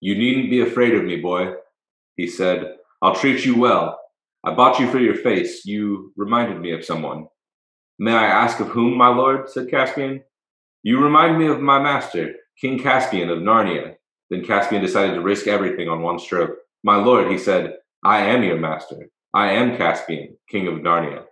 You needn't be afraid of me, boy, he said. I'll treat you well. I bought you for your face. You reminded me of someone. May I ask of whom, my lord? said Caspian. You remind me of my master, King Caspian of Narnia. Then Caspian decided to risk everything on one stroke. My lord, he said, I am your master. I am Caspian, king of Narnia.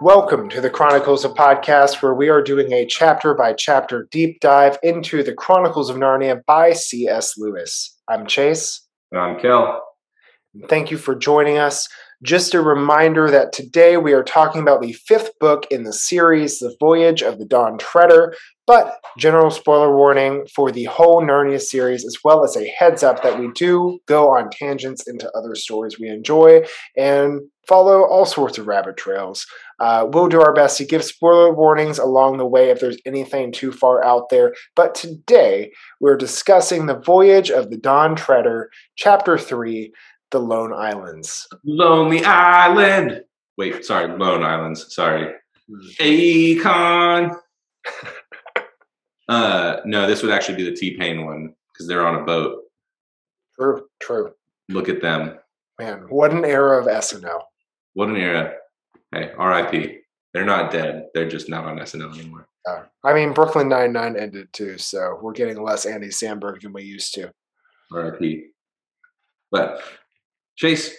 Welcome to the Chronicles of Podcast, where we are doing a chapter by chapter deep dive into the Chronicles of Narnia by C.S. Lewis. I'm Chase. And I'm Kel. Thank you for joining us. Just a reminder that today we are talking about the fifth book in the series, The Voyage of the Dawn Treader, but general spoiler warning for the whole Narnia series, as well as a heads up that we do go on tangents into other stories we enjoy and follow all sorts of rabbit trails. Uh, we'll do our best to give spoiler warnings along the way if there's anything too far out there. But today we're discussing The Voyage of the Dawn Treader, Chapter 3 the Lone Islands. Lonely Island. Wait, sorry, Lone Islands. Sorry. Akon. uh, no, this would actually be the T Pain one because they're on a boat. True, true. Look at them. Man, what an era of SNL. What an era. Hey, RIP. They're not dead. They're just not on SNL anymore. Uh, I mean, Brooklyn Nine Nine ended too, so we're getting less Andy Samberg than we used to. RIP. But Chase,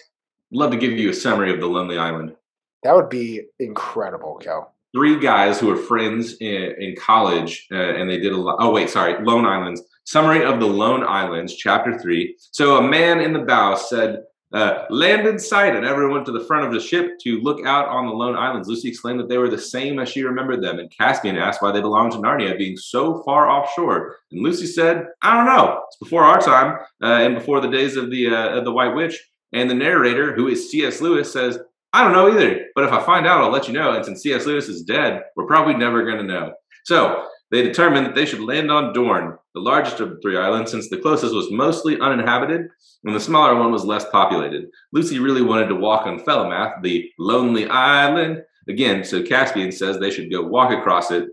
love to give you a summary of the Lonely Island. That would be incredible, Kel. Three guys who were friends in, in college, uh, and they did a lot. Oh, wait, sorry, Lone Islands. Summary of the Lone Islands, chapter three. So a man in the bow said, uh, land in sight, and everyone went to the front of the ship to look out on the lone islands. Lucy exclaimed that they were the same as she remembered them, and Caspian asked why they belonged to Narnia, being so far offshore. And Lucy said, "I don't know. It's before our time, uh, and before the days of the uh, of the White Witch." And the narrator, who is C.S. Lewis, says, "I don't know either, but if I find out, I'll let you know." And since C.S. Lewis is dead, we're probably never going to know. So they determined that they should land on Doorn, the largest of the three islands, since the closest was mostly uninhabited and the smaller one was less populated. Lucy really wanted to walk on Felimath, the lonely island. Again, so Caspian says they should go walk across it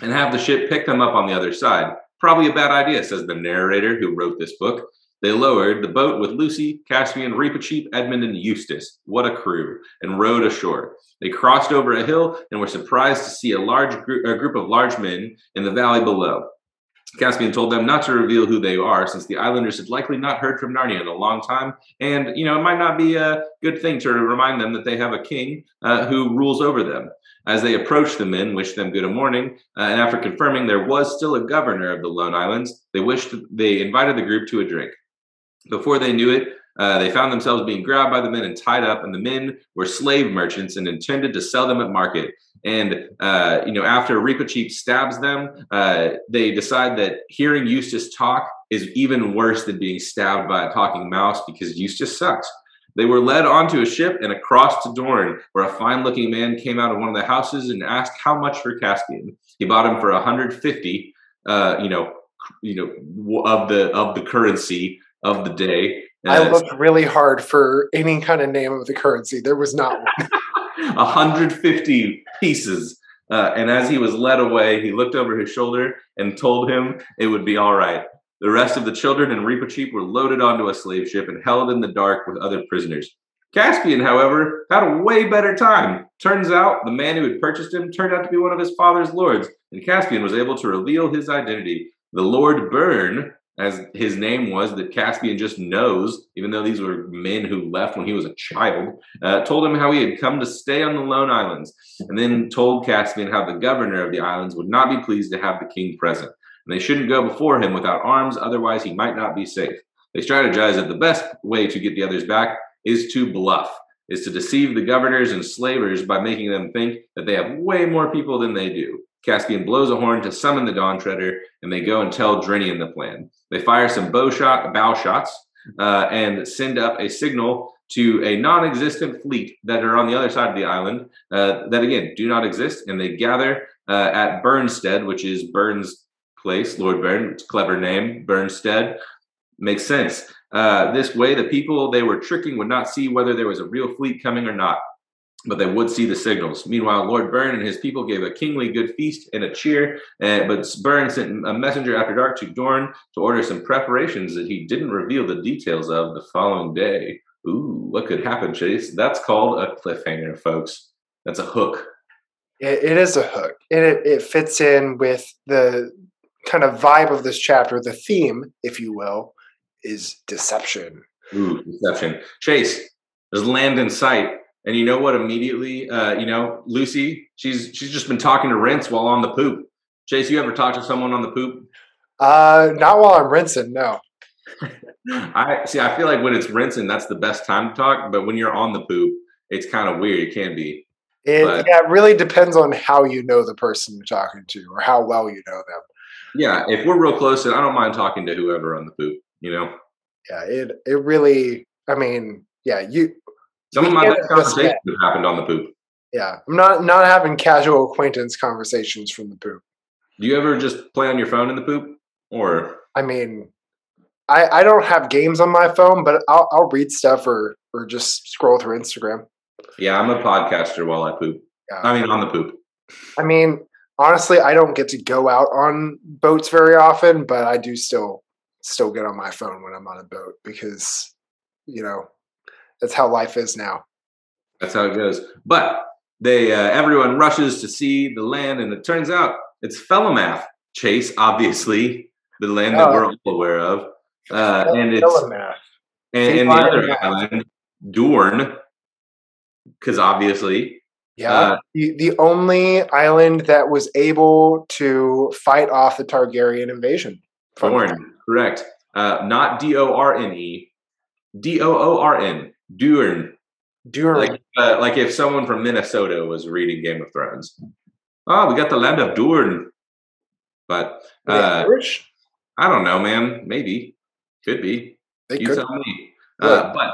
and have the ship pick them up on the other side. Probably a bad idea, says the narrator who wrote this book. They lowered the boat with Lucy, Caspian, Reepicheep, Edmund, and Eustace. What a crew! And rowed ashore. They crossed over a hill and were surprised to see a large group, a group of large men in the valley below. Caspian told them not to reveal who they are, since the islanders had likely not heard from Narnia in a long time, and you know it might not be a good thing to remind them that they have a king uh, who rules over them. As they approached the men, wished them good morning, uh, and after confirming there was still a governor of the Lone Islands, they wished they invited the group to a drink. Before they knew it, uh, they found themselves being grabbed by the men and tied up, and the men were slave merchants and intended to sell them at market. And uh, you know, after Reepicheep stabs them, uh, they decide that hearing Eustace talk is even worse than being stabbed by a talking mouse because Eustace sucks. They were led onto a ship and across to Doorn, where a fine-looking man came out of one of the houses and asked how much for Caspian. He bought him for 150, uh, you know, you know, of the of the currency of the day. And I looked really hard for any kind of name of the currency. There was not one. 150 pieces. Uh, and as he was led away, he looked over his shoulder and told him it would be all right. The rest of the children and Reepicheep were loaded onto a slave ship and held in the dark with other prisoners. Caspian, however, had a way better time. Turns out the man who had purchased him turned out to be one of his father's lords, and Caspian was able to reveal his identity. The Lord Bern as his name was that Caspian just knows, even though these were men who left when he was a child, uh, told him how he had come to stay on the Lone Islands, and then told Caspian how the governor of the islands would not be pleased to have the king present, and they shouldn't go before him without arms, otherwise he might not be safe. They strategized that the best way to get the others back is to bluff, is to deceive the governors and slavers by making them think that they have way more people than they do. Caspian blows a horn to summon the Dawn Treader, and they go and tell Drinian the plan. They fire some bow shot, bow shots uh, and send up a signal to a non-existent fleet that are on the other side of the island uh, that again do not exist, and they gather uh, at Bernstead, which is Bern's place. Lord Bern, clever name, Bernstead makes sense. Uh, this way, the people they were tricking would not see whether there was a real fleet coming or not. But they would see the signals. Meanwhile, Lord Bern and his people gave a kingly good feast and a cheer. Uh, but Bern sent a messenger after dark to Doorn to order some preparations that he didn't reveal the details of the following day. Ooh, what could happen, Chase? That's called a cliffhanger, folks. That's a hook. it, it is a hook, and it, it fits in with the kind of vibe of this chapter. The theme, if you will, is deception. Ooh, deception. Chase, there's land in sight. And you know what? Immediately, uh, you know, Lucy, she's she's just been talking to Rhince while on the poop. Chase, you ever talk to someone on the poop? Uh, not while I'm rinsing. No. I see. I feel like when it's rinsing, that's the best time to talk. But when you're on the poop, it's kind of weird. It can be. It, But- yeah, it really depends on how you know the person you're talking to or how well you know them. Yeah, if we're real close, then I don't mind talking to whoever on the poop. You know, Yeah, it it really. I mean, yeah, you. Some of my best conversations have happened on the poop. Yeah, I'm not not having casual acquaintance conversations from the poop. Do you ever just play on your phone in the poop, or I mean, I I don't have games on my phone, but I'll I'll read stuff or or just scroll through Instagram. yeah, I'm a podcaster while I poop. Yeah. I mean, on the poop. I mean, honestly, I don't get to go out on boats very often, but I do still still get on my phone when I'm on a boat because you know that's how life is now. That's how it goes. But they uh, everyone rushes to see the land, and it turns out it's Felimath Chase, obviously the land that Oh. we're all aware of, uh, and it's Telemath. and, and the other math. island, Dorne, because obviously, Yeah, uh, the, the only island that was able to fight off the Targaryen invasion. Dorne, correct. Uh, not D O R N E, D O O R N, Dorne. During Like, uh, like if someone from Minnesota was reading Game of Thrones. Oh, we got the land of Dorne. But uh, Irish? I don't know, man. Maybe. Could be. They you could. tell me. Uh, but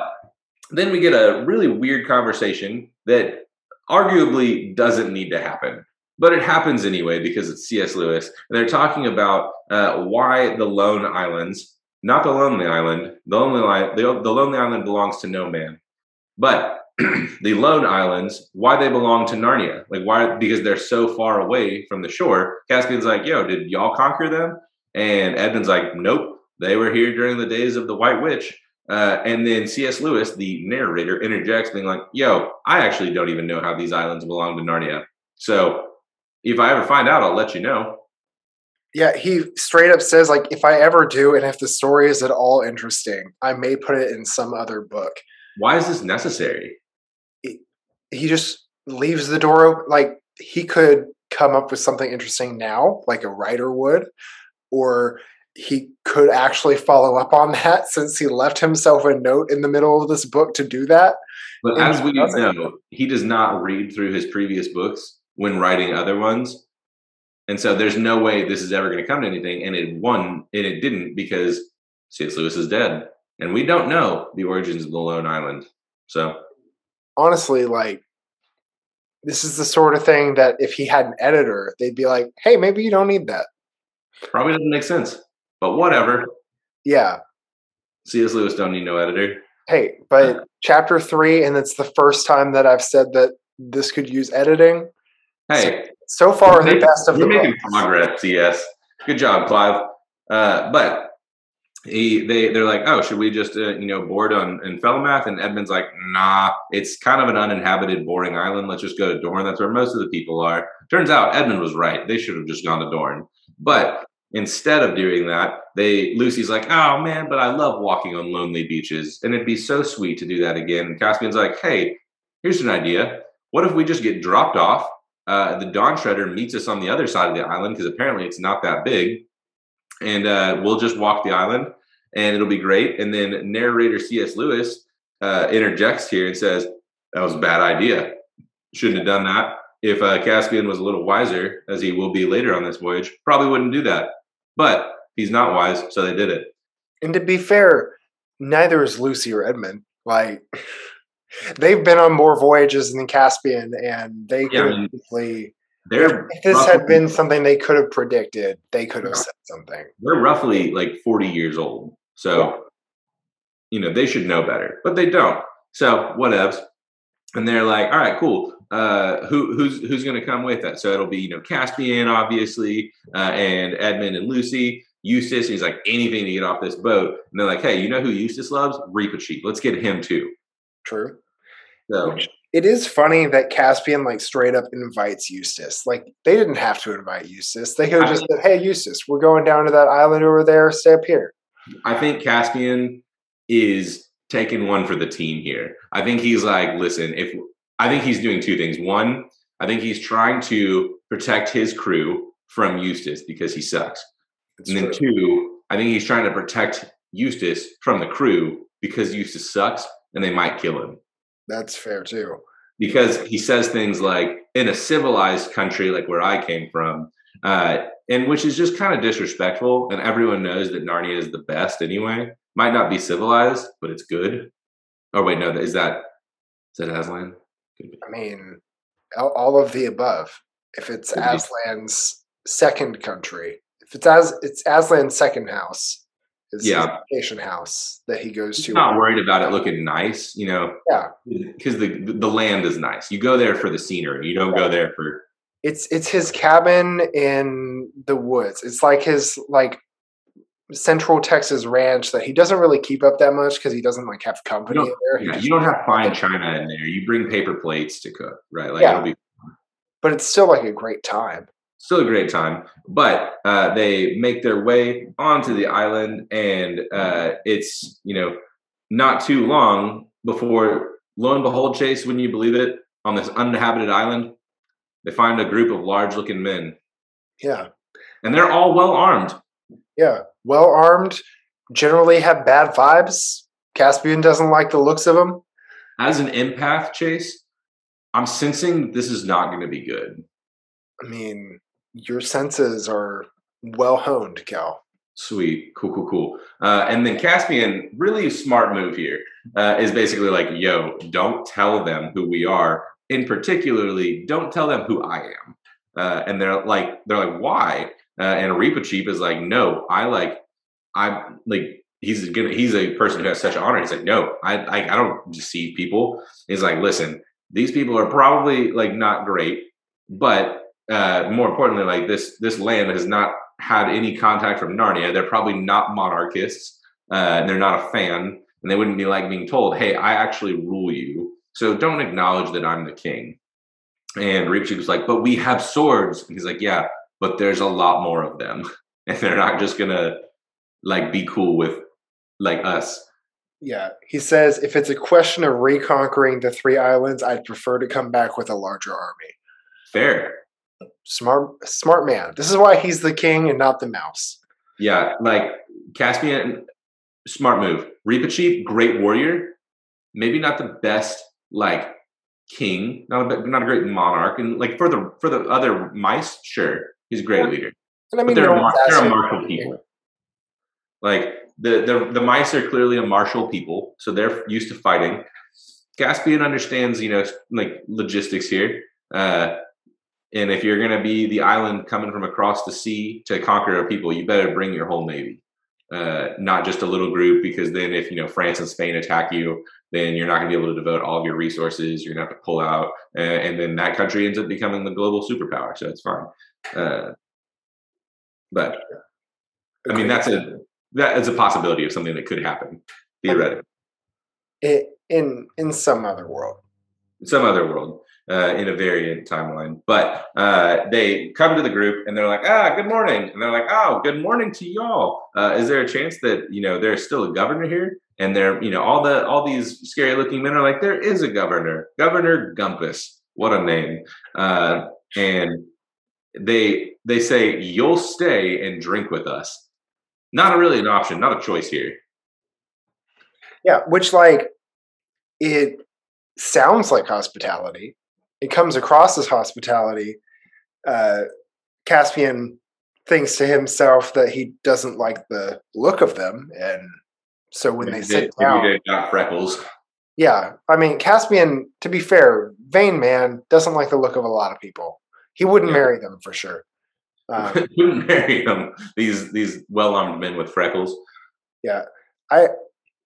then we get a really weird conversation that arguably doesn't need to happen, but it happens anyway because it's C.S. Lewis. And they're talking about uh, why the Lone Islands, not the Lonely Island, the Lonely, the, the Lonely Island belongs to no man, but the Lone Islands, why they belong to Narnia. Like, why? Because they're so far away from the shore. Caspian's like, yo, did y'all conquer them? And Edmund's like, nope, they were here during the days of the White Witch. Uh, and then C.S. Lewis, the narrator, interjects, being like, yo, I actually don't even know how these islands belong to Narnia. So if I ever find out, I'll let you know. Yeah, he straight up says like, if I ever do, and if the story is at all interesting, I may put it in some other book. Why is this necessary? He just leaves the door open. Like he could come up with something interesting now, like a writer would, or he could actually follow up on that since he left himself a note in the middle of this book to do that. But And as we know, he does not read through his previous books when writing other ones. And so there's no way this is ever going to come to anything. And it won, and it didn't because C.S. Lewis is dead. And we don't know the origins of the Lone Island. So honestly, like this is the sort of thing that if he had an editor, they'd be like, "Hey, maybe you don't need that." probably doesn't make sense. But whatever. Yeah. C.S. Lewis don't need no editor. Hey, but chapter three, and it's the first time that I've said that this could use editing. Hey, So far, the We're best of the We're making books. progress. Yes, good job, Clive. Uh, but he, they, they're like, oh, should we just, uh, you know, board on in Felimath? And Edmund's like, nah, it's kind of an uninhabited, boring island. Let's just go to Doorn. That's where most of the people are. Turns out Edmund was right. They should have just gone to Doorn. But instead of doing that, they Lucy's like, oh man, but I love walking on lonely beaches, and it'd be so sweet to do that again. And Caspian's like, hey, here's an idea. What if we just get dropped off? Uh, the Dawn Shredder meets us on the other side of the island because apparently it's not that big, and uh, we'll just walk the island, and it'll be great. And then narrator C.S. Lewis uh, interjects here and says, "That was a bad idea. Shouldn't have done that." If uh, Caspian was a little wiser, as he will be later on this voyage, probably wouldn't do that. But he's not wise, so they did it. And to be fair, neither is Lucy or Edmund. Like they've been on more voyages than Caspian, and they could Yeah, I have mean, If this had been something they could have predicted, they could have said something. they're roughly like 40 years old. So, you know, they should know better, but they don't. So, whatevs. and they're like, all right, cool. Uh, who who's who's going to come with us? So it'll be you know Caspian, obviously, uh, and Edmund and Lucy. Eustace, and he's like anything to get off this boat. And they're like, hey, you know who Eustace loves? Reepicheep. Let's get him too. True. So Which- It is funny that Caspian like straight up invites Eustace. Like they didn't have to invite Eustace. They could have just said, "Hey, Eustace, we're going down to that island over there. Stay up here." I think Caspian is taking one for the team here. I think he's like, listen, if I think he's doing two things. One, I think he's trying to protect his crew from Eustace because he sucks. It's and then true. two, I think he's trying to protect Eustace from the crew because Eustace sucks and they might kill him. That's fair too. Because he says things like, in a civilized country like where I came from, uh, and which is just kind of disrespectful. And everyone knows that Narnia is the best anyway. Might not be civilized, but it's good. Oh wait, no, is that is that Aslan? Could be. I mean, all, of the above. If it's. Aslan's second country, if it's as it's Aslan's second house, his Yeah. vacation house that he goes He's to. not worried about it looking nice, you know. Yeah. because the the land is nice. You go there for the scenery. You don't go there for It's it's his cabin in the woods. It's like his like Central Texas ranch that he doesn't really keep up that much because he doesn't like have company don't- there. He Yeah, you don't have fine china in there. You bring paper plates to cook, right? Like Yeah. it'll be but it's still like a great time. Still a great time. But uh, they make their way onto the island, and uh, it's you know not too long before, lo and behold, Chase, wouldn't you believe it? On this uninhabited island, they find a group of large-looking men, Yeah. and they're all well armed. Yeah. Well armed, generally have bad vibes. Caspian doesn't like the looks of them. As an empath, Chase, I'm sensing this is not going to be good. I mean, your senses are well honed, Kel. Sweet, cool, cool, cool. Uh, and then Caspian, really smart move here, uh, is basically like, yo, don't tell them who we are. In particularly, don't tell them who I am. Uh, and they're like, they're like, why? Uh, and Reepicheep is like, no, I like, I'm like, he's gonna, he's a person who has such honor. He's like, no, I, I, I don't deceive people. He's like, listen, these people are probably like not great, but uh, more importantly, like this, this land has not had any contact from Narnia. They're probably not monarchists. Uh, and they're not a fan, and they wouldn't be like being told, "Hey, I actually rule you." So don't acknowledge that I'm the king. And Reepicheep was like, "But we have swords." And he's like, "Yeah, but there's a lot more of them, and they're not just gonna like be cool with like us." Yeah. He says if it's a question of reconquering the three islands, I'd prefer to come back with a larger army. Fair, Smart smart man. This is why he's the king and not the mouse. yeah. Like Caspian, smart move. Reepicheep, great warrior. Maybe not the best like king, not a not a great monarch, and like for the for the other mice, sure, he's a great leader. And I But they're, no mar- one's they're a martial people. Like the, the the mice are clearly a martial people, so they're used to fighting. Caspian understands, you know, like logistics here. Uh, and if you're going to be the island coming from across the sea to conquer a people, you better bring your whole navy, uh, not just a little group. Because then, if you know France and Spain attack you, then you're not going to be able to devote all of your resources. You're going to have to pull out, uh, and then that country ends up becoming the global superpower. So it's fine. Uh, but I mean, that's a that is a possibility of something that could happen theoretically I- in in some other world. some other world uh, in a variant timeline. But uh, they come to the group and they're like, "Ah, good morning," and they're like, "Oh, good morning to y'all. Uh, is there a chance that you know there's still a governor here?" And they're you know all the all these scary looking men are like, "There is a governor, Governor Gumpas. What a name!" Uh, and they they say, "You'll stay and drink with us." Not really an option, not a choice here. Yeah, which like it sounds like hospitality. It comes across as hospitality. Uh, Caspian thinks to himself that he doesn't like the look of them, and so when they Maybe sit maybe down, they got freckles. yeah, I mean Caspian. To be fair, vain man doesn't like the look of a lot of people. He wouldn't Yeah. marry them for sure. Um, Wouldn't marry them. These these well armed men with freckles. Yeah, I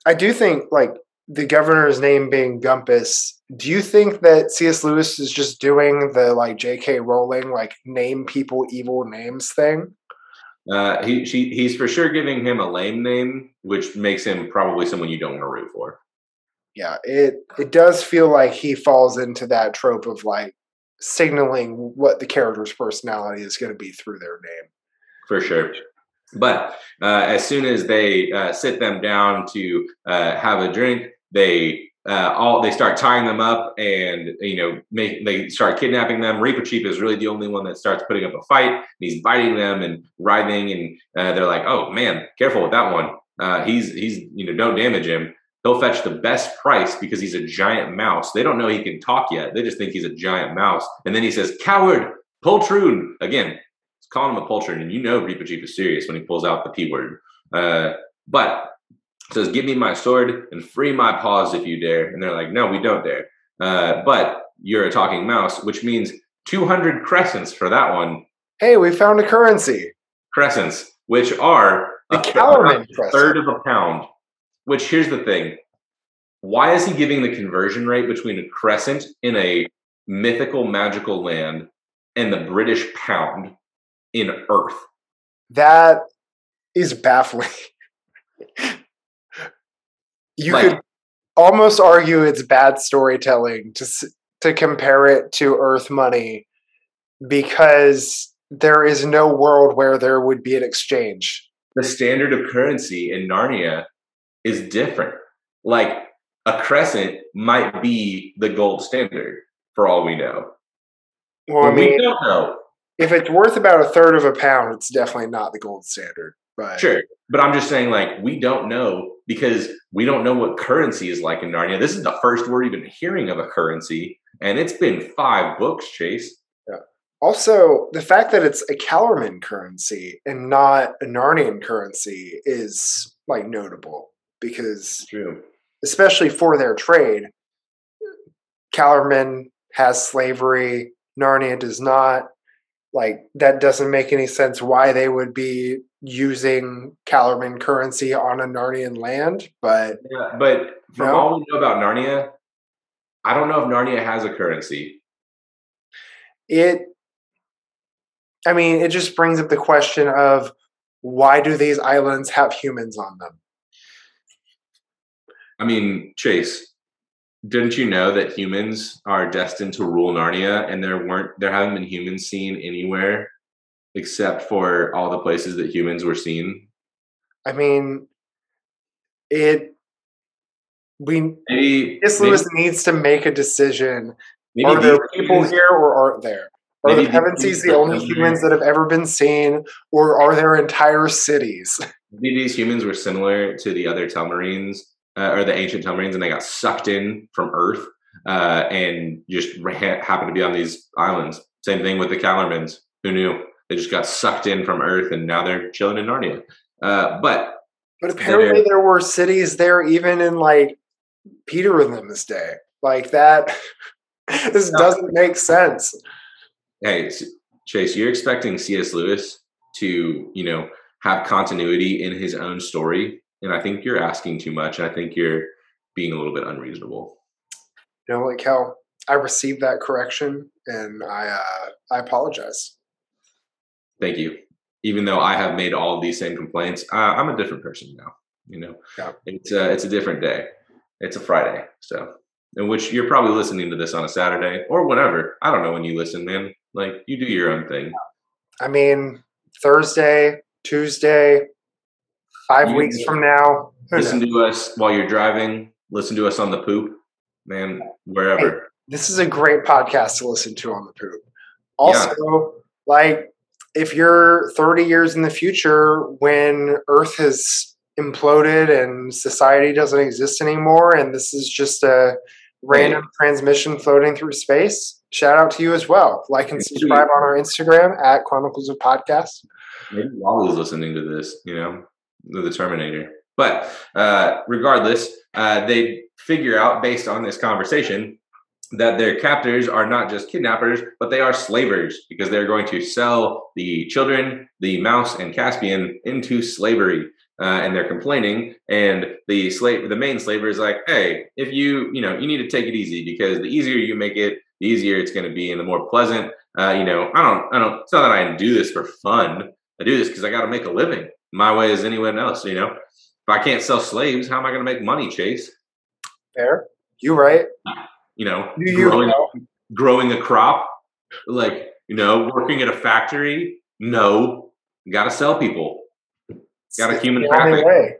I do think like the governor's name being Gumpas, do you think that C.S. Lewis is just doing the like J.K. Rowling like name people evil names thing? Uh, he she, he's for sure giving him a lame name, which makes him probably someone you don't want to root for. Yeah, it it does feel like he falls into that trope of like signaling what the character's personality is going to be through their name. For sure. But uh, as soon as they uh, sit them down to uh, have a drink, they uh, all they start tying them up and you know make they start kidnapping them. Reepicheep is really the only one that starts putting up a fight. He's biting them and writhing, and uh, they're like, "Oh man, careful with that one. Uh, he's he's you know don't damage him. He'll fetch the best price because he's a giant mouse. They don't know he can talk yet. They just think he's a giant mouse. And then he says, "Coward, poltroon." Again, calling him a poltroon, and you know Reepicheep is serious when he pulls out the p word. Uh, but says, Give me my sword and free my paws if you dare. And they're like, No, we don't dare. Uh, but you're a talking mouse, which means 200 crescents for that one. Hey, we found a currency. Crescents, which are the a, a third of a pound. Which here's the thing why is he giving the conversion rate between a crescent in a mythical magical land and the British pound in Earth? That is baffling. you like, could almost argue it's bad storytelling to to compare it to Earth money because there is no world where there would be an exchange. The standard of currency in Narnia is different. Like a crescent might be the gold standard for all we know. Well, I mean, we don't know. If it's worth about a third of a pound, it's definitely not the gold standard. But sure, but I'm just saying, like, we don't know because we don't know what currency is like in Narnia. This is the first we're even hearing of a currency, and it's been five books, Chase. Yeah. Also, the fact that it's a Calormen currency and not a Narnian currency is like notable because, True. especially for their trade, Calormen has slavery, Narnia does not like that doesn't make any sense why they would be using Calormen currency on a Narnian land. But yeah, but from no. all we know about Narnia, I don't know if Narnia has a currency. It, I mean, it just brings up the question of why do these islands have humans on them? I mean, Chase, didn't you know that humans are destined to rule Narnia and there weren't there haven't been humans seen anywhere except for all the places that humans were seen? I mean it we maybe, Miss Lewis needs to make a decision. Are there people humans, here or aren't there? Are the Pevensies the only humans that have ever been seen, or are there entire cities? Maybe these humans were similar to the other Telmarines uh, or the ancient Telmarines, and they got sucked in from Earth uh, and just ha- happened to be on these islands. Same thing with the Calormens. Who knew? They just got sucked in from Earth, and now they're chilling in Narnia. Uh, but but apparently there were cities there even in like Peter this day. Like that, this doesn't make sense. Hey, Chase, you're expecting C.S. Lewis to, you know, have continuity in his own story and I think you're asking too much. I think you're being a little bit unreasonable. You know what, Kel? I received that correction, and I uh, I apologize. Thank you. Even though I have made all of these same complaints, uh, I'm a different person now. You know, yeah. it's a, it's a different day. It's a Friday, so in which you're probably listening to this on a Saturday or whatever. I don't know when you listen, man. Like you do your own thing. I mean, Thursday, Tuesday, Five you weeks from now. Listen knows? to us while you're driving. Listen to us on the poop, man, wherever. Hey, this is a great podcast to listen to on the poop. Also, yeah. like if you're 30 years in the future when Earth has imploded and society doesn't exist anymore, and this is just a random transmission floating through space, shout out to you as well. Like and subscribe on our Instagram at Chronicles of Podcast. Maybe Wally's listening to this, you know the Terminator. But uh, regardless, uh, they figure out based on this conversation that their captors are not just kidnappers, but they are slavers because they're going to sell the children, the mouse, and Caspian into slavery. uh, and they're complaining. And the slave, the main slaver is like, hey, if you, you know, you need to take it easy because the easier you make it, the easier it's going to be and the more pleasant. Uh, you know, I don't, I don't, it's not that I do this for fun. I do this because I got to make a living my way as anyone else, you know. If I can't sell slaves, how am I going to make money, Chase? Fair. You right. You know, You, growing, know. growing a crop, like, you know, working at a factory. No, got to sell people. Got a human traffic. way.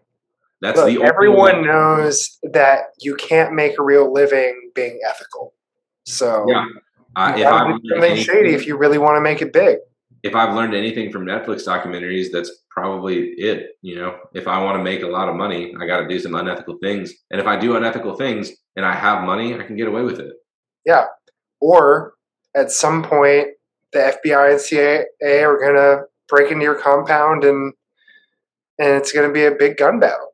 That's Look, the only everyone way. knows that you can't make a real living being ethical. So Yeah. Uh, if, something shady if you really want to make it big. if I've learned anything from Netflix documentaries, that's probably it. You know, if I want to make a lot of money, I got to do some unethical things. And if I do unethical things and I have money, I can get away with it. Yeah. Or at some point, the FBI and CIA are going to break into your compound and and it's going to be a big gun battle.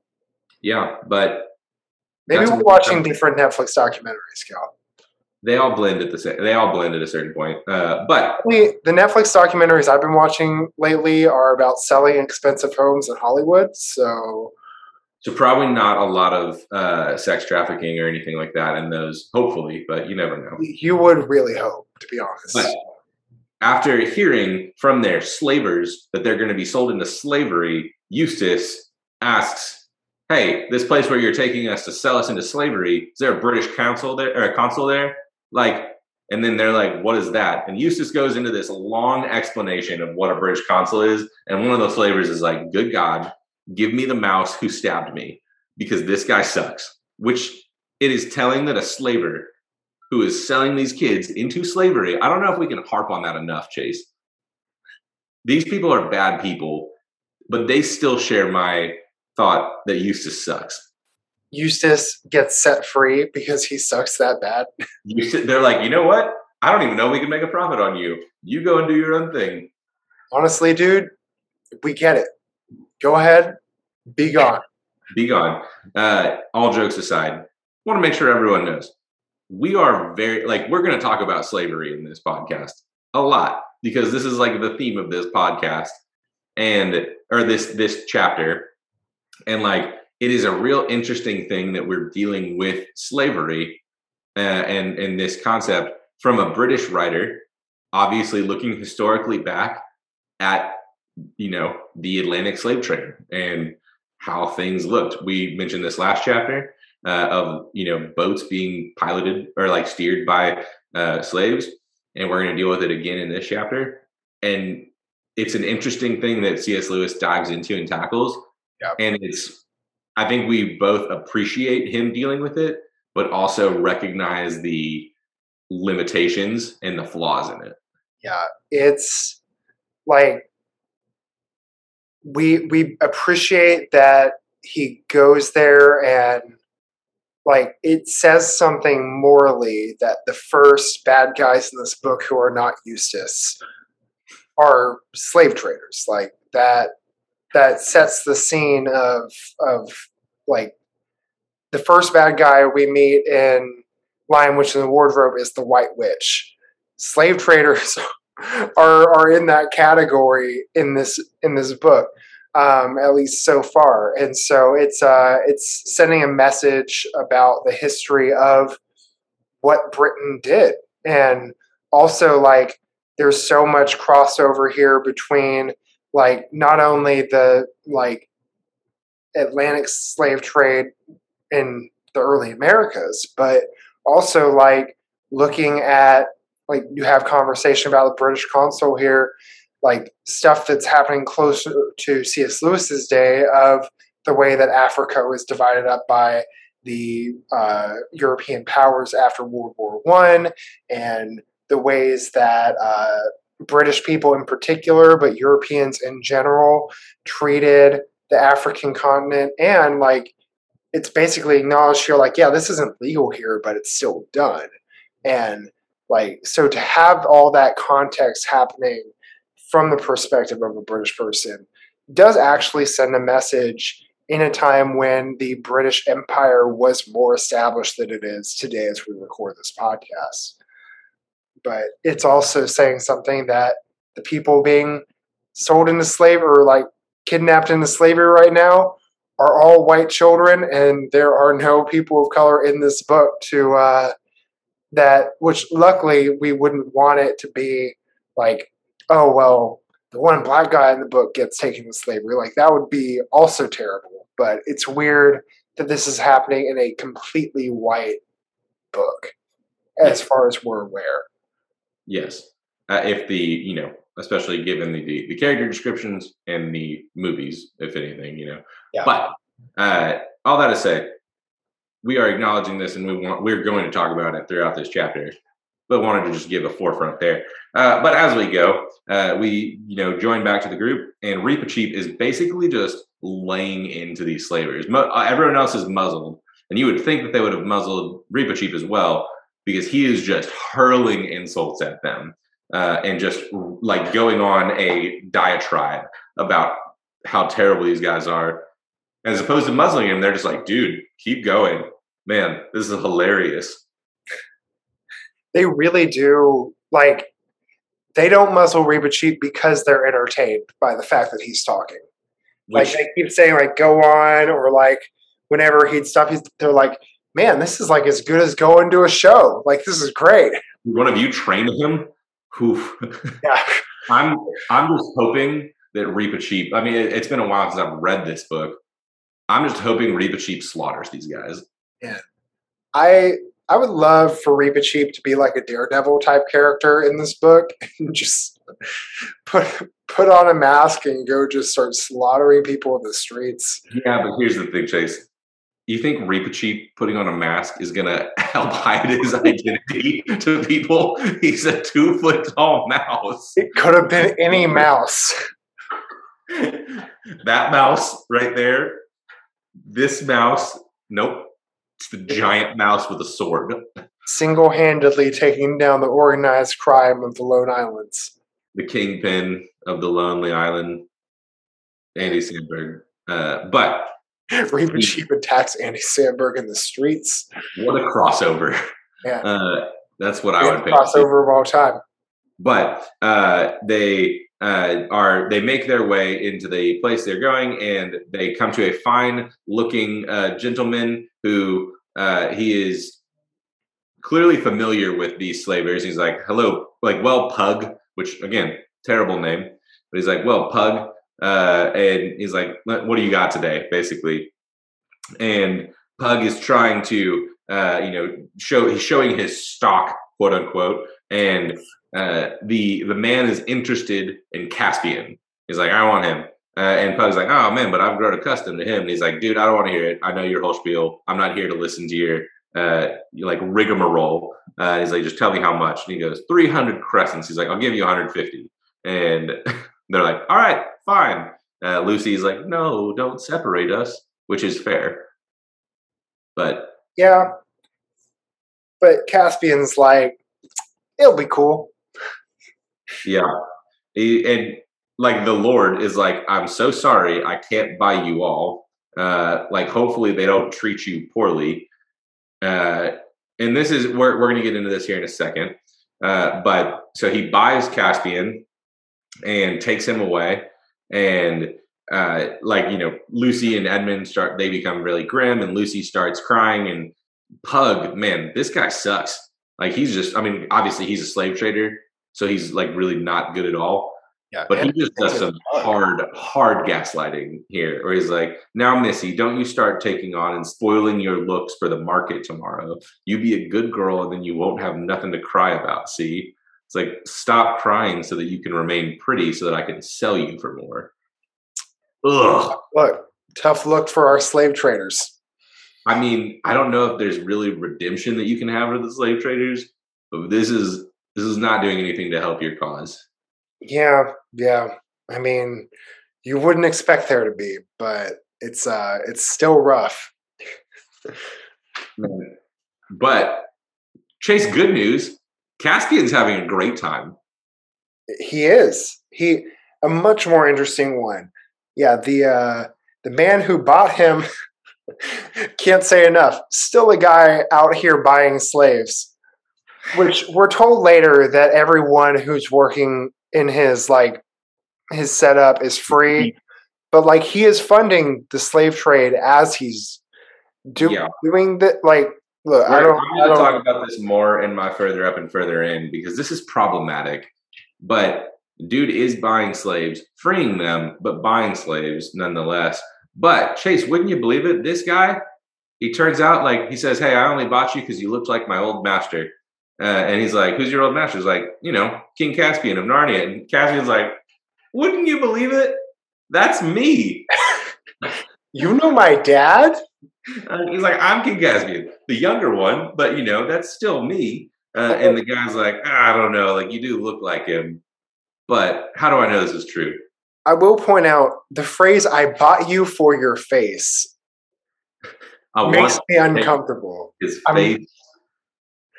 Yeah, but Maybe we're watching different Netflix documentaries, Kel. they all blend at the same. They all blend at a certain point. Uh, but The Netflix documentaries I've been watching lately are about selling expensive homes in Hollywood. So so probably not a lot of uh, sex trafficking or anything like that in those. Hopefully, but you never know. you would really hope, to be honest. But after hearing from their slavers that they're going to be sold into slavery, Eustace asks, "Hey, this place where you're taking us to sell us into slavery, is there a British consul there or a consul there?" Like, and then they're like, "What is that?" And Eustace goes into this long explanation of what a British consul is, and one of those slavers is like, "Good God, give me the mouse who stabbed me, because this guy sucks." Which it is telling that a slaver who is selling these kids into slavery. I don't know if we can harp on that enough, Chase. These people are bad people, but they still share my thought that Eustace sucks. Eustace gets set free because he sucks that bad. They're like, you know what? I don't even know we can make a profit on you. You go and do your own thing. Honestly, dude, we get it. Go ahead, be gone. Be gone. Uh, all jokes aside, want to make sure everyone knows we are very like we're going to talk about slavery in this podcast a lot because this is like the theme of this podcast and or this this chapter and like it is a real interesting thing that we're dealing with slavery uh, and and this concept from a british writer obviously looking historically back at you know the atlantic slave trade and how things looked. We mentioned this last chapter uh, of you know boats being piloted or like steered by uh, slaves and we're going to deal with it again in this chapter. And it's an interesting thing that cs lewis dives into and tackles. Yep. and it's i think we both appreciate him dealing with it but also recognize the limitations and the flaws in it. Yeah, it's like we we appreciate that he goes there and like it says something morally that the first bad guys in this book who are not Eustace are slave traders like that that sets the scene of of like the first bad guy we meet in Lion Witch in the Wardrobe is the White Witch. Slave traders are are in that category in this in this book, um, at least so far. And so it's uh, it's sending a message about the history of what Britain did, and also like there's so much crossover here between like not only the like Atlantic slave trade in the early Americas, but also like looking at like you have conversation about the British consul here, like stuff that's happening closer to C.S. Lewis's day of the way that Africa was divided up by the uh, European powers after World War One, and the ways that uh, British people in particular, but Europeans in general, treated the African continent, and like it's basically acknowledged here, like yeah, this isn't legal here, but it's still done, and like so to have all that context happening from the perspective of a british person does actually send a message in a time when the british empire was more established than it is today as we record this podcast. But it's also saying something that the people being sold into slavery or like kidnapped into slavery right now are all white children, and there are no people of color in this book to uh, that. Which luckily we wouldn't want it to be like, oh well, the one black guy in the book gets taken to slavery. Like that would be also terrible. But it's weird that this is happening in a completely white book, as far as we're aware. Yes, uh, if the you know, especially given the, the, the character descriptions and the movies, if anything, you know. Yeah. But uh, all that to say, we are acknowledging this, and we want we're going to talk about it throughout this chapter. But wanted to just give a forefront there. Uh, but as we go, uh, we you know join back to the group, and Reepicheep is basically just laying into these slavers. Mo- uh, everyone else is muzzled, and you would think that they would have muzzled Reepicheep as well, because he is just hurling insults at them uh, and just like going on a diatribe about how terrible these guys are. As opposed to muzzling him, they're just like, dude, keep going. Man, this is hilarious. They really do like they don't muzzle Reepicheep because they're entertained by the fact that he's talking. Which, like they keep saying like go on or like whenever he'd stop he's, they're like man this is like as good as going to a show like this is great one of you trained him. Oof. yeah I'm I'm just hoping that Reepicheep. I mean, it, it's been a while since I've read this book. I'm just hoping Reepicheep slaughters these guys. Yeah. i i would love for Reepicheep to be like a daredevil type character in this book and just put put on a mask and go just start slaughtering people in the streets Yeah, but here's the thing, Chase. You think Reepicheep putting on a mask is gonna help hide his identity to people? He's a two foot tall mouse. it could have been any mouse that mouse right there. This mouse, nope. It's the giant mouse with a sword. single-handedly taking down the organized crime of the lone islands The kingpin of the Lonely Island, Andy Samberg. Uh, but Reepicheep attacks Andy Samberg in the streets. what a crossover! Yeah. Uh, that's what I would pick. crossover of all time. but uh, they uh, are they make their way into the place they're going and they come to a fine looking uh, gentleman who uh, he is clearly familiar with these slavers. He's like hello like well pug which again terrible name but he's like well pug uh, and he's like what do you got today? basically. And pug is trying to uh, you know show he's showing his stock quote unquote and uh, the the man is interested in Caspian. He's like, I want him. Uh, and Pug's like, oh man, but I've grown accustomed to him. And he's like, dude, I don't want to hear it. I know your whole spiel. I'm not here to listen to your uh, like rigmarole. Uh, he's like, just tell me how much. And he goes, 300 crescents. He's like, I'll give you 150. And they're like, all right, fine. Uh, Lucy's like, no, don't separate us, which is fair. But Yeah. But Caspian's like, it'll be cool. Yeah. And like the Lord is like, I'm so sorry, I can't buy you all. Uh, like hopefully they don't treat you poorly. Uh, and this is we're we're gonna get into this here in a second. Uh, but so he buys Caspian and takes him away, and uh, like you know, Lucy and Edmund start they become really grim, and Lucy starts crying, and Pug, man, this guy sucks. Like he's just, I mean, obviously he's a slave trader, so he's like really not good at all. Yeah. But he just does some hard, hard gaslighting here, where he's like, "Now, Missy, don't you start taking on and spoiling your looks for the market tomorrow. You be a good girl, and then you won't have nothing to cry about. See, it's like stop crying so that you can remain pretty, so that I can sell you for more." Ugh. Look, tough look for our slave traders. I mean, I don't know if there's really redemption that you can have for the slave traders, but this is this is not doing anything to help your cause. Yeah, yeah. I mean, you wouldn't expect there to be, but it's uh it's still rough. But Chase, good news. Caspian's having a great time. He is. He a much more interesting one. Yeah, the uh the man who bought him can't say enough. Still a guy out here buying slaves. Which we're told later that everyone who's working in his like his setup is free. Mm-hmm. but like he is funding the slave trade as he's do, Yeah. doing that. Like, look, I don't, I'm going to talk about this more in my further up and further in because this is problematic. But dude is buying slaves, freeing them, but buying slaves nonetheless. But Chase, wouldn't you believe it? This guy, he turns out like he says, "Hey, I only bought you because you looked like my old master." Uh, and he's like, "Who's your old master?" He's like, "You know, King Caspian of Narnia." And Caspian's like, "Wouldn't you believe it? That's me." you know my dad. Uh, he's like, I'm King Caspian, the younger one, but you know, that's still me. Uh, and the guy's like, "Ah, I don't know, like you do look like him, but how do I know this is true? I will point out the phrase "I bought you for your face" I makes me uncomfortable. his face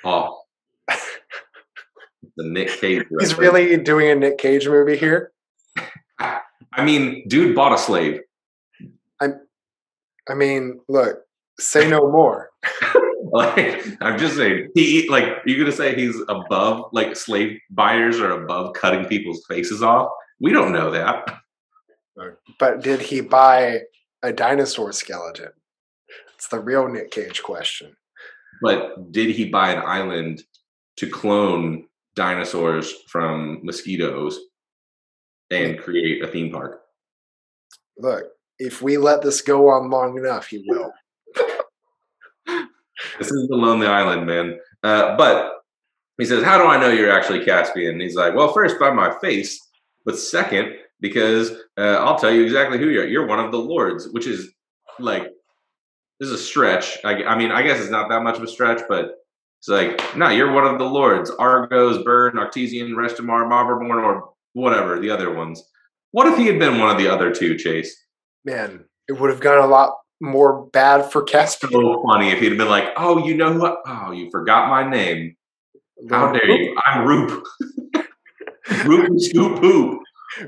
off. The Nick Cage. He's really doing a Nick Cage movie here. I mean, dude bought a slave. I mean, look, say no more. Like, I'm just saying, he like you're gonna say he's above like slave buyers are above cutting people's faces off. We don't know that. But did he buy a dinosaur skeleton? It's the real Nick Cage question. But did he buy an island to clone dinosaurs from mosquitoes and create a theme park? Look, if we let this go on long enough, he will. This is the Lonely Island, man. Uh, but he says, How do I know you're actually Caspian? And he's like, Well, first, by my face, but second, because uh, I'll tell you exactly who you are. You're one of the lords, which is like, this is a stretch. I, I mean, I guess it's not that much of a stretch, but it's like, no, you're one of the lords Argoz, Bern, Artesian, Restimar, Mauverborn, or whatever, the other ones. What if he had been one of the other two, Chase? Man, it would have gone a lot more bad for Caspian. So funny if he'd have been like, oh, you know what? Oh, you forgot my name. How dare you? I'm Rhoop. Roop Scoop Poop.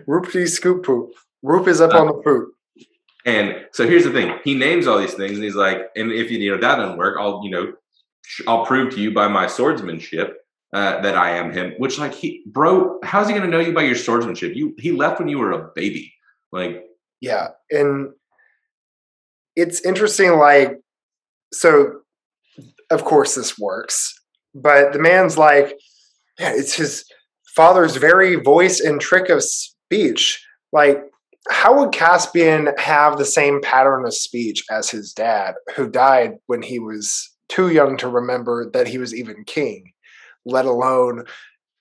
Roopty scoop poop. Roop is Uh, up on the poop. And so here's the thing: he names all these things, and he's like, "And if you, you know that doesn't work, I'll you know, I'll prove to you by my swordsmanship uh, that I am him." Which, like, he, bro, how's he gonna know you by your swordsmanship? You he left when you were a baby. Like, Yeah. And it's interesting, like, so of course this works, but the man's like, yeah, it's his father's very voice and trick of speech. Like, how would Caspian have the same pattern of speech as his dad, who died when he was too young to remember that he was even king, let alone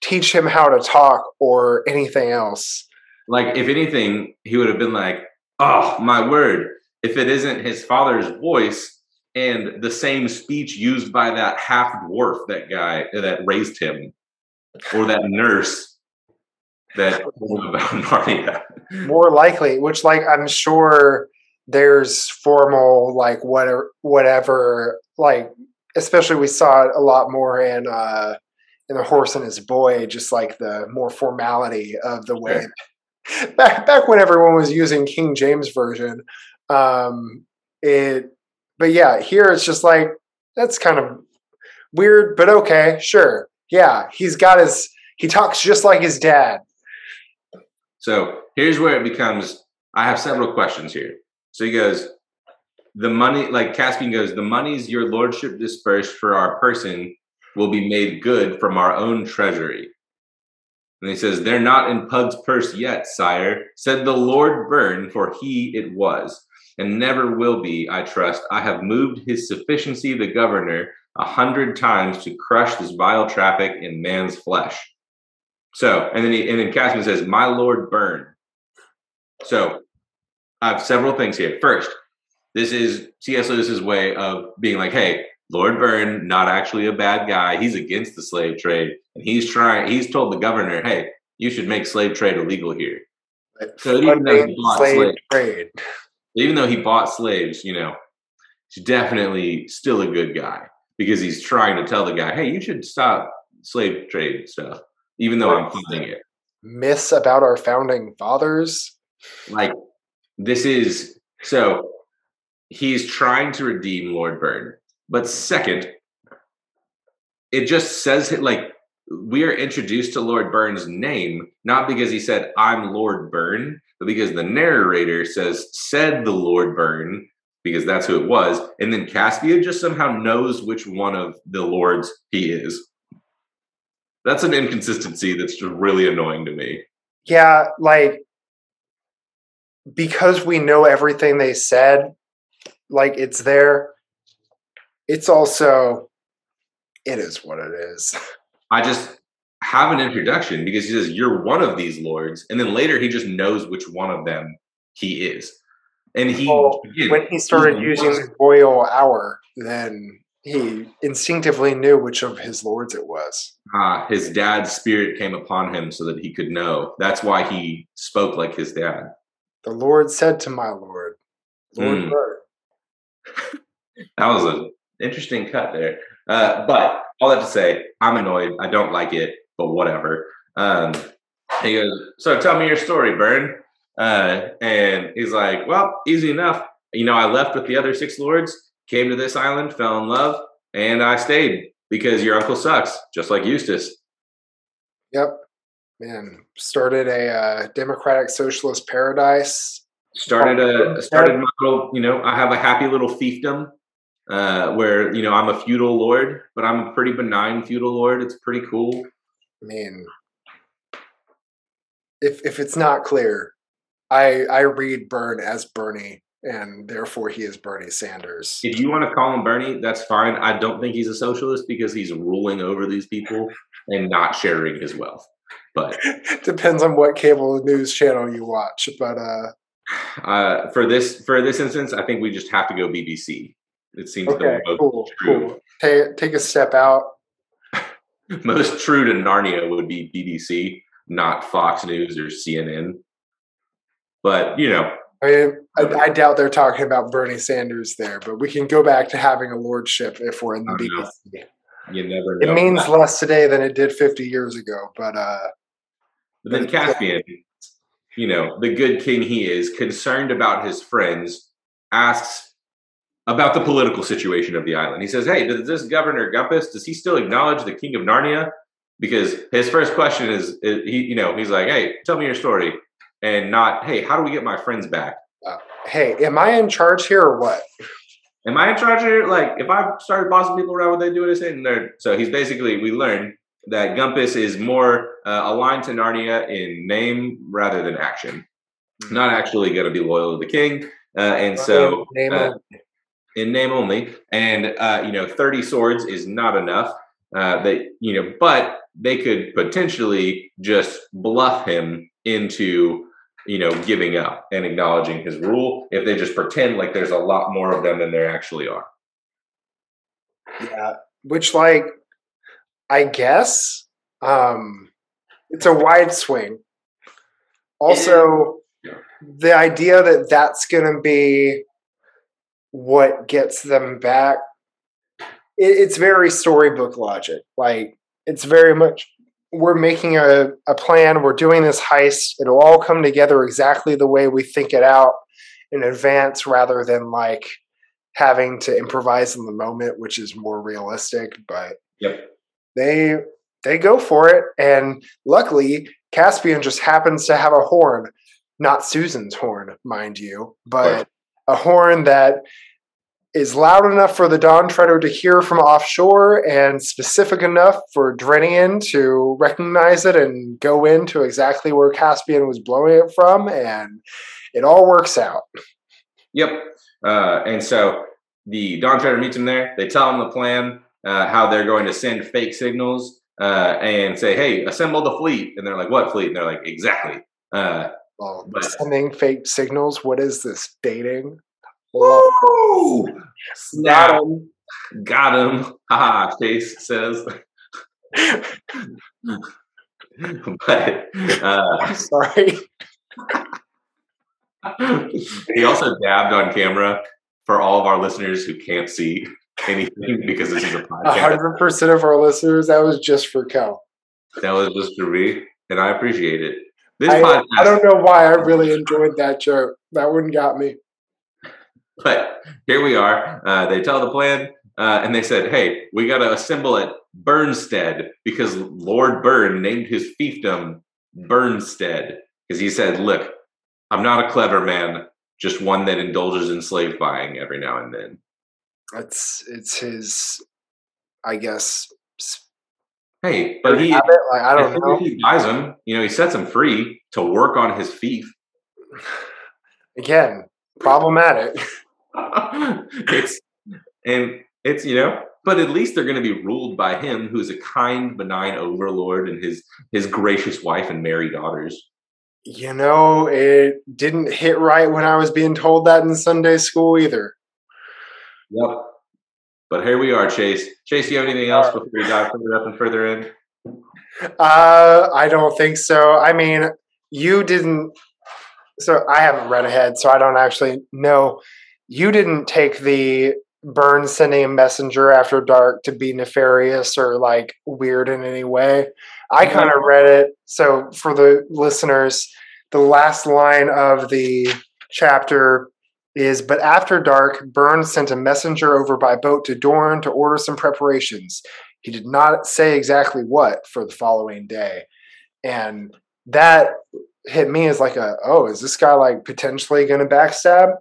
teach him how to talk or anything else? like if anything, he would have been like, "Oh my word!" If it isn't his father's voice and the same speech used by that half dwarf, that guy that raised him, or that nurse that told him about Narnia. more likely which like i'm sure there's formal like whatever whatever like especially we saw it a lot more in uh in the horse and his boy just like the more formality of the way back back when everyone was using king james version um it but yeah here it's just like that's kind of weird but okay sure yeah he's got his he talks just like his dad So here's where it becomes. I have several questions here. So he goes, the money, like Caspian goes, the monies your lordship dispersed for our person will be made good from our own treasury. And he says, They're not in Pug's purse yet, sire, said the Lord Bern, for he it was, and never will be, I trust. I have moved his sufficiency, the governor, a hundred times to crush this vile traffic in man's flesh. So, and then he, and then Caspian says, "My Lord Bern. So, I have several things here. First, this is C.S. Lewis's way of being like, "Hey, Lord Bern, not actually a bad guy. He's against the slave trade, and he's trying. He's told the governor, "Hey, you should make slave trade illegal here." So even though he bought slave slaves, trade. even though he bought slaves, you know, he's definitely still a good guy because he's trying to tell the guy, "Hey, you should stop slave trade stuff," even though I'm funding it. myths about our founding fathers. like this is so he's trying to redeem lord Bern. but second it just says it like we are introduced to Lord Bern's name not because he said, I'm Lord Bern, but because the narrator says, said the Lord Bern, because that's who it was. And then Caspia just somehow knows which one of the lords he is. That's an inconsistency that's just really annoying to me. Yeah, like because we know everything they said, like it's there. It's also it is what it is. I just have an introduction because he says you're one of these lords, and then later he just knows which one of them he is. And he well, again, when he started using the royal our, then he instinctively knew which of his lords it was. Uh, his dad's spirit came upon him so that he could know. That's why he spoke like his dad. The Lord said to my Lord, Lord mm. that was an interesting cut there. Uh, but all that to say, I'm annoyed. I don't like it, but whatever. Um, he goes, So tell me your story, Bern. Uh, and he's like, Well, easy enough. You know, I left with the other six lords, came to this island, fell in love, and I stayed because your uncle sucks, just like Eustace. Yep. Man, started a uh, democratic socialist paradise. Started a started my little, you know, I have a happy little fiefdom uh, where you know I'm a feudal lord, but I'm a pretty benign feudal lord. It's pretty cool. I mean, if if it's not clear, I I read Bern as Bernie, and therefore he is Bernie Sanders. If you want to call him Bernie, that's fine. I don't think he's a socialist because he's ruling over these people and not sharing his wealth. But depends on what cable news channel you watch. But uh, uh, for this for this instance, I think we just have to go BBC. It seems okay, cool, true. cool. Take, take a step out. most true to Narnia would be BBC, not Fox News or CNN. But you know, I mean, I, I, doubt they're talking about Bernie Sanders there, but we can go back to having a lordship if we're in the BBC. You never know. It means less today than it did 50 years ago, but uh but then Caspian, you know, the good king he is, concerned about his friends, asks about the political situation of the island. He says, "Hey, does this Governor Gumpas does he still acknowledge the King of Narnia?" Because his first question is, is he, you know, he's like, "Hey, tell me your story," and not, "Hey, how do we get my friends back?" Uh, hey, am I in charge here or what? Am I in charge here? Like, if I started bossing people around, would they do what I say? And they're, so he's basically, we learn that Gumpas is more uh, aligned to Narnia in name rather than action. Hmm. Not actually going to be loyal to the king, uh, and so uh, in name only, and uh, you know, thirty swords is not enough. Uh, that you know, but they could potentially just bluff him into you know giving up and acknowledging his rule if they just pretend like there's a lot more of them than there actually are. Yeah, which like I guess um, it's a wide swing. Also, the idea that that's going to be what gets them back it, it's very storybook logic like it's very much we're making a, a plan we're doing this heist it'll all come together exactly the way we think it out in advance rather than like having to improvise in the moment which is more realistic but yep. They they go for it and luckily caspian just happens to have a horn not susan's horn mind you but a horn that is loud enough for the Dawn Treader to hear from offshore and specific enough for Drinian to recognize it and go into exactly where Caspian was blowing it from, and it all works out. Yep. Uh, and so the Dawn Treader meets him there. They tell him the plan, uh, how they're going to send fake signals uh, and say, "Hey, assemble the fleet." And they're like, "What fleet?" And they're like, "Exactly." Uh, well, but, sending fake signals. What is this dating? Woo! Got him. Got him. Ha Chase says. but uh, sorry. he also dabbed on camera for all of our listeners who can't see anything because this is a podcast. hundred percent of our listeners, that was just for Kel. That was just for me, and I appreciate it. This I, podcast, I don't know why I really enjoyed that joke. That one got me. but here we are. Uh, they tell the plan. uh, and they said, "Hey, we got to assemble at Bernstead because Lord Bern named his fiefdom Bernstead because he said, look, I'm not a clever man, just one that indulges in slave buying every now and then." It's it's his, I guess. Hey, but he habit. Like, I don't know. He buys him, You know, he sets him free to work on his fief. Again, problematic. it's and it's you know but at least they're going to be ruled by him who's a kind benign overlord and his his gracious wife and merry daughters you know it didn't hit right when i was being told that in sunday school either yep. But here we are chase. Chase do you have anything else before we dive further up and further in? Uh i don't think so. I mean you didn't so i haven't read ahead so i don't actually know. You didn't take the Bern's sending a messenger after dark to be nefarious or like weird in any way. I kind of read it. So for the listeners, the last line of the chapter is But after dark, Burns sent a messenger over by boat to Doorn to order some preparations. He did not say exactly what for the following day. And that hit me as like a, oh, is this guy like potentially to backstab?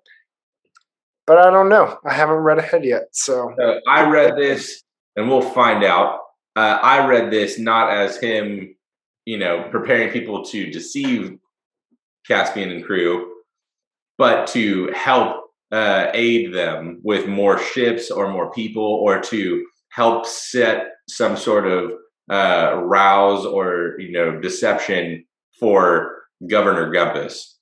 but I don't know. I haven't read ahead yet. So uh, I read this, and we'll find out. Uh, I read this not as him, you know, preparing people to deceive Caspian and crew, but to help uh, aid them with more ships or more people, or to help set some sort of uh, rouse or you know deception for Governor Gumpas.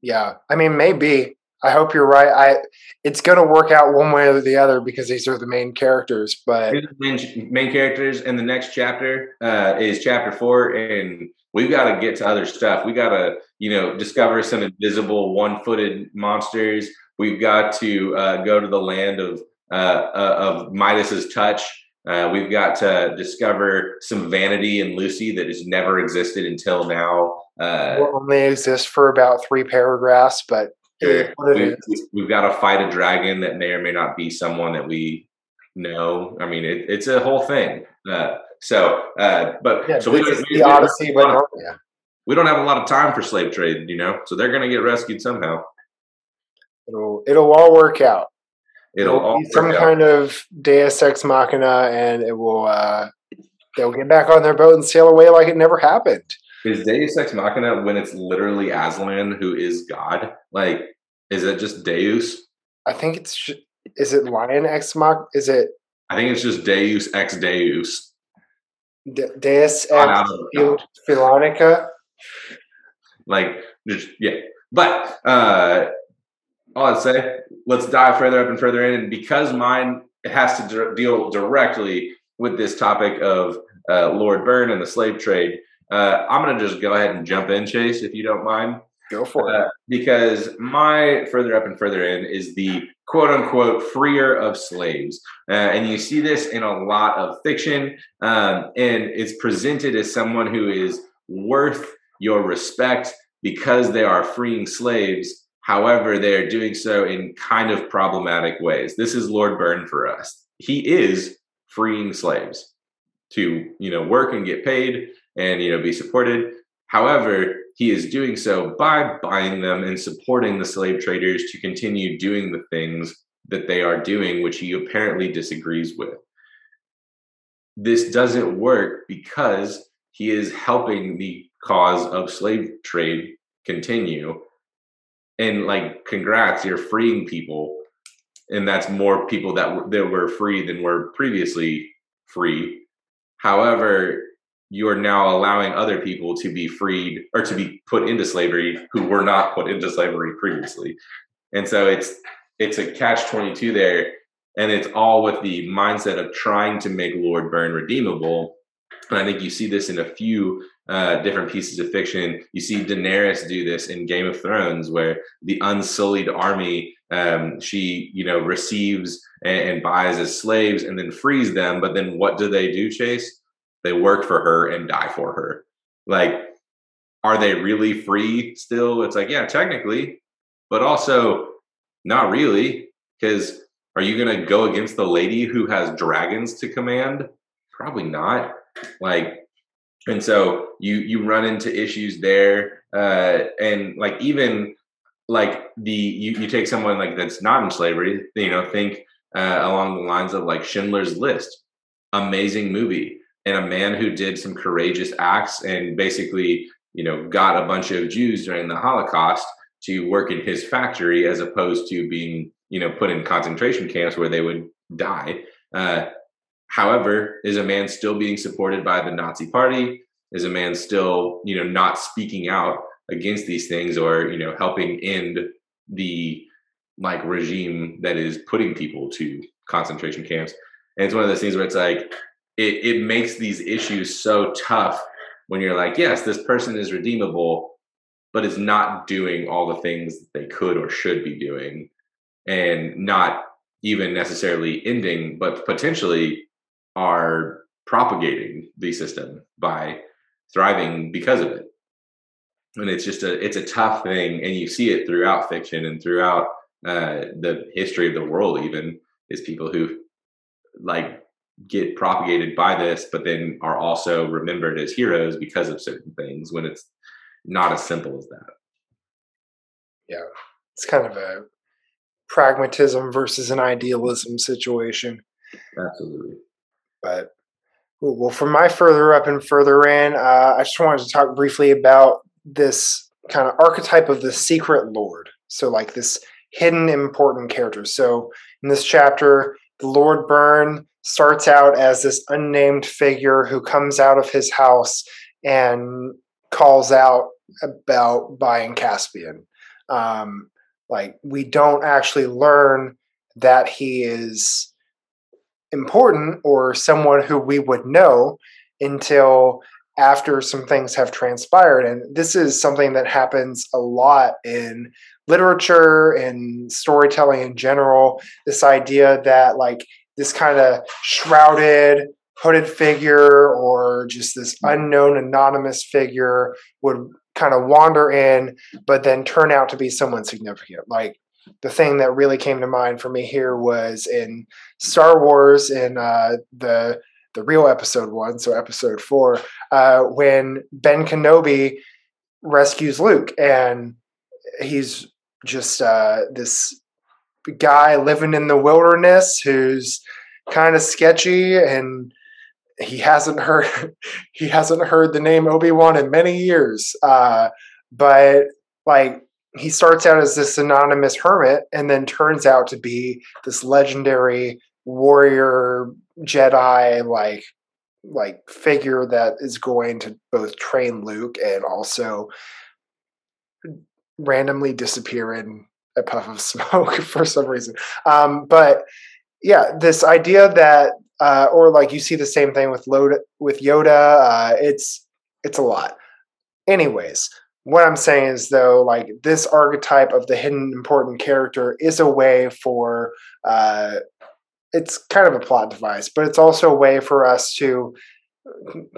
Yeah, I mean, maybe I hope you're right. I it's going to work out one way or the other because these are the main characters. But main, main characters, and the next chapter uh, is chapter four, and we've got to get to other stuff. We got to you know discover some invisible one-footed monsters. We've got to uh, go to the land of uh, uh of Midas's touch. Uh, we've got to discover some vanity in Lucy that has never existed until now. Uh, will only exist for about three paragraphs, but Sure. We, we've got to fight a dragon that may or may not be someone that we know. I mean, it, it's a whole thing. Uh, so, uh, but yeah, so we, we, the Odyssey, but yeah. We don't have a lot of time for slave trade, you know. So they're going to get rescued somehow. It'll it'll all work out. It'll, it'll all some kind of Deus ex machina, and it will. Uh, they'll get back on their boat and sail away like it never happened. Is Deus Ex Machina when it's literally Aslan who is God? Like, is it just Deus? I think it's. Is it Lion Ex Mach? Is it? I think it's just Deus Ex Deus. De- Deus Ex Philonica. Like, just, yeah. But uh all I'd say, let's dive further up and further in. And because mine has to deal directly with this topic of uh, Lord Bern and the slave trade, uh, I'm going to just go ahead and jump in, Chase, if you don't mind. Go for uh, it. Because my further up and further in is the quote unquote freer of slaves. Uh, and you see this in a lot of fiction. Um, and it's presented as someone who is worth your respect because they are freeing slaves. However, they are doing so in kind of problematic ways. This is Lord Bern for us. He is freeing slaves to, you know, work and get paid and you know be supported. However, he is doing so by buying them and supporting the slave traders to continue doing the things that they are doing, which he apparently disagrees with. This doesn't work because he is helping the cause of slave trade continue. And like, congrats, you're freeing people. And that's more people that, that were free than were previously free. However, you are now allowing other people to be freed or to be put into slavery who were not put into slavery previously. And so it's it's a catch 22 there and it's all with the mindset of trying to make Lord Bern redeemable. And I think you see this in a few uh, different pieces of fiction. You see Daenerys do this in Game of Thrones, where the unsullied army um, she you know receives and, and buys as slaves and then frees them. But then what do they do, Chase? They work for her and die for her. Like, are they really free still? It's like, yeah, technically, but also not really. Because are you going to go against the lady who has dragons to command? Probably not. Like, and so you you run into issues there, uh, and like even like the you, you take someone like that's not in slavery, you know, think uh, along the lines of like Schindler's List, amazing movie, and a man who did some courageous acts and basically you know got a bunch of Jews during the Holocaust to work in his factory as opposed to being you know put in concentration camps where they would die. Uh, however, is a man still being supported by the Nazi Party? Is a man still you know not speaking out against these things or you know helping end the like regime that is putting people to concentration camps? And it's one of those things where it's like it, it makes these issues so tough when you're like, yes, this person is redeemable, but is not doing all the things they could or should be doing and not even necessarily ending, but potentially are propagating the system by thriving because of it. And it's just a it's a tough thing, and you see it throughout fiction and throughout uh, the history of the world. Even is people who like get propagated by this, but then are also remembered as heroes because of certain things. When it's not as simple as that. Yeah, it's kind of a pragmatism versus an idealism situation. Absolutely. But well, for my further up and further in, uh, I just wanted to talk briefly about this kind of archetype of the secret lord. So, like this hidden important character. So, in this chapter, the Lord Bern starts out as this unnamed figure who comes out of his house and calls out about buying Caspian. Um, like we don't actually learn that he is important or someone who we would know until after some things have transpired. And this is something that happens a lot in literature and storytelling in general. This idea that, like, this kind of shrouded, hooded figure or just this mm. unknown anonymous figure would kind of wander in, but then turn out to be someone significant. Like the thing that really came to mind for me here was in Star Wars in uh, the the real episode one, so episode four, uh, when Ben Kenobi rescues Luke, and he's just uh, this guy living in the wilderness who's kind of sketchy and he hasn't heard he hasn't heard the name Obi-Wan in many years. Uh, but like he starts out as this anonymous hermit and then turns out to be this legendary warrior Jedi like like figure that is going to both train Luke and also randomly disappear in a puff of smoke for some reason. Um, but yeah, this idea that uh, or like you see the same thing with Loda, with Yoda. Uh, it's it's a lot. Anyways, what I'm saying is though, like this archetype of the hidden important character is a way for uh, it's kind of a plot device, but it's also a way for us to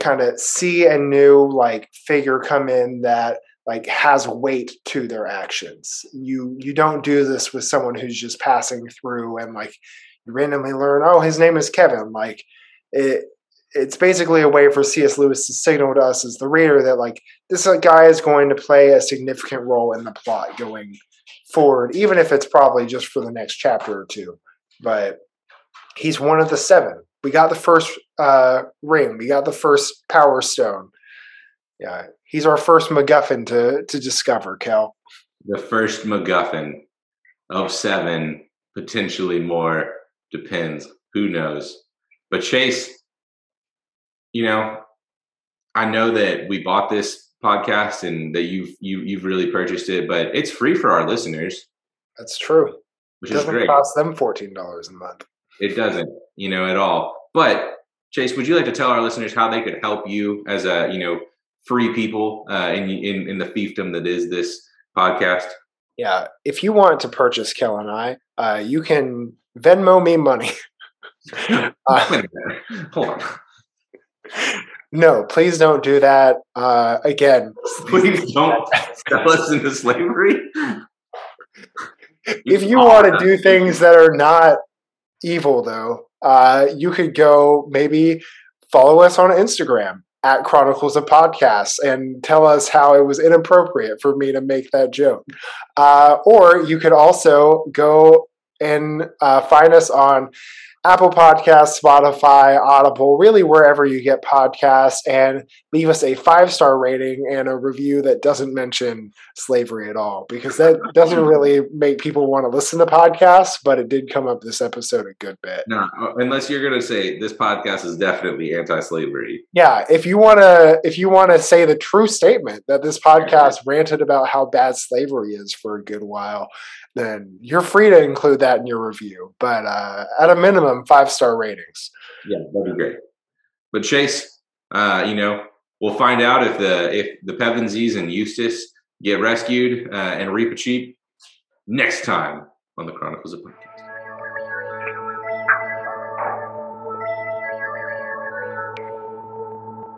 kind of see a new like figure come in that like has weight to their actions. You you don't do this with someone who's just passing through and like you randomly learn, oh, his name is Kevin. Like it, it's basically a way for C.S. Lewis to signal to us as the reader that like this guy is going to play a significant role in the plot going forward, even if it's probably just for the next chapter or two. But he's one of the seven. We got the first uh, ring. We got the first Power Stone. Yeah, he's our first MacGuffin to to discover. Kel, the first MacGuffin of seven, potentially more Depends. Who knows? But Chase, you know, I know that we bought this podcast and that you've you, you've really purchased it, but it's free for our listeners. That's true. Which it doesn't is great. cost them fourteen dollars a month. It doesn't, you know, at all. But Chase, would you like to tell our listeners how they could help you as a you know free people uh, in in in the fiefdom that is this podcast? Yeah, if you want to purchase Kel and I, uh, you can Venmo me money. uh, Hold on. No, please don't do that. Uh, again, please don't sell us into slavery. if you want to do things that are not evil, though, uh, you could go maybe follow us on Instagram at Chronicles of Podcasts and tell us how it was inappropriate for me to make that joke. Uh, or you could also go and uh, find us on Apple Podcasts, Spotify, Audible, really wherever you get podcasts, and leave us a five star rating and a review that doesn't mention slavery at all, because that doesn't really make people want to listen to podcasts. But it did come up this episode a good bit. No, uh, unless you're going to say this podcast is definitely anti-slavery. Yeah, if you want to, if you want to say the true statement that this podcast ranted about how bad slavery is for a good while, then you're free to include that in your review. But uh, at a minimum, five star ratings. Yeah, that'd be great. But Chase, uh, you know, we'll find out if the if the Pevensies and Eustace get rescued uh, and cheap next time on the Chronicles of Podcast.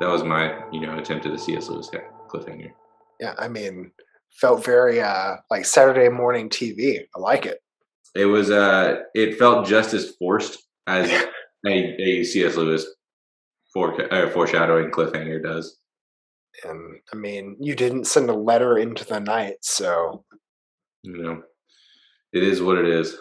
That was my, you know, attempt at a C.S. Lewis cliffhanger. Yeah, I mean, felt very uh like Saturday morning TV. I like it. It was uh it felt just as forced as a, a C.S. Lewis fore, uh, foreshadowing cliffhanger does. And I mean, you didn't send a letter into the night, so you know, it is what it is.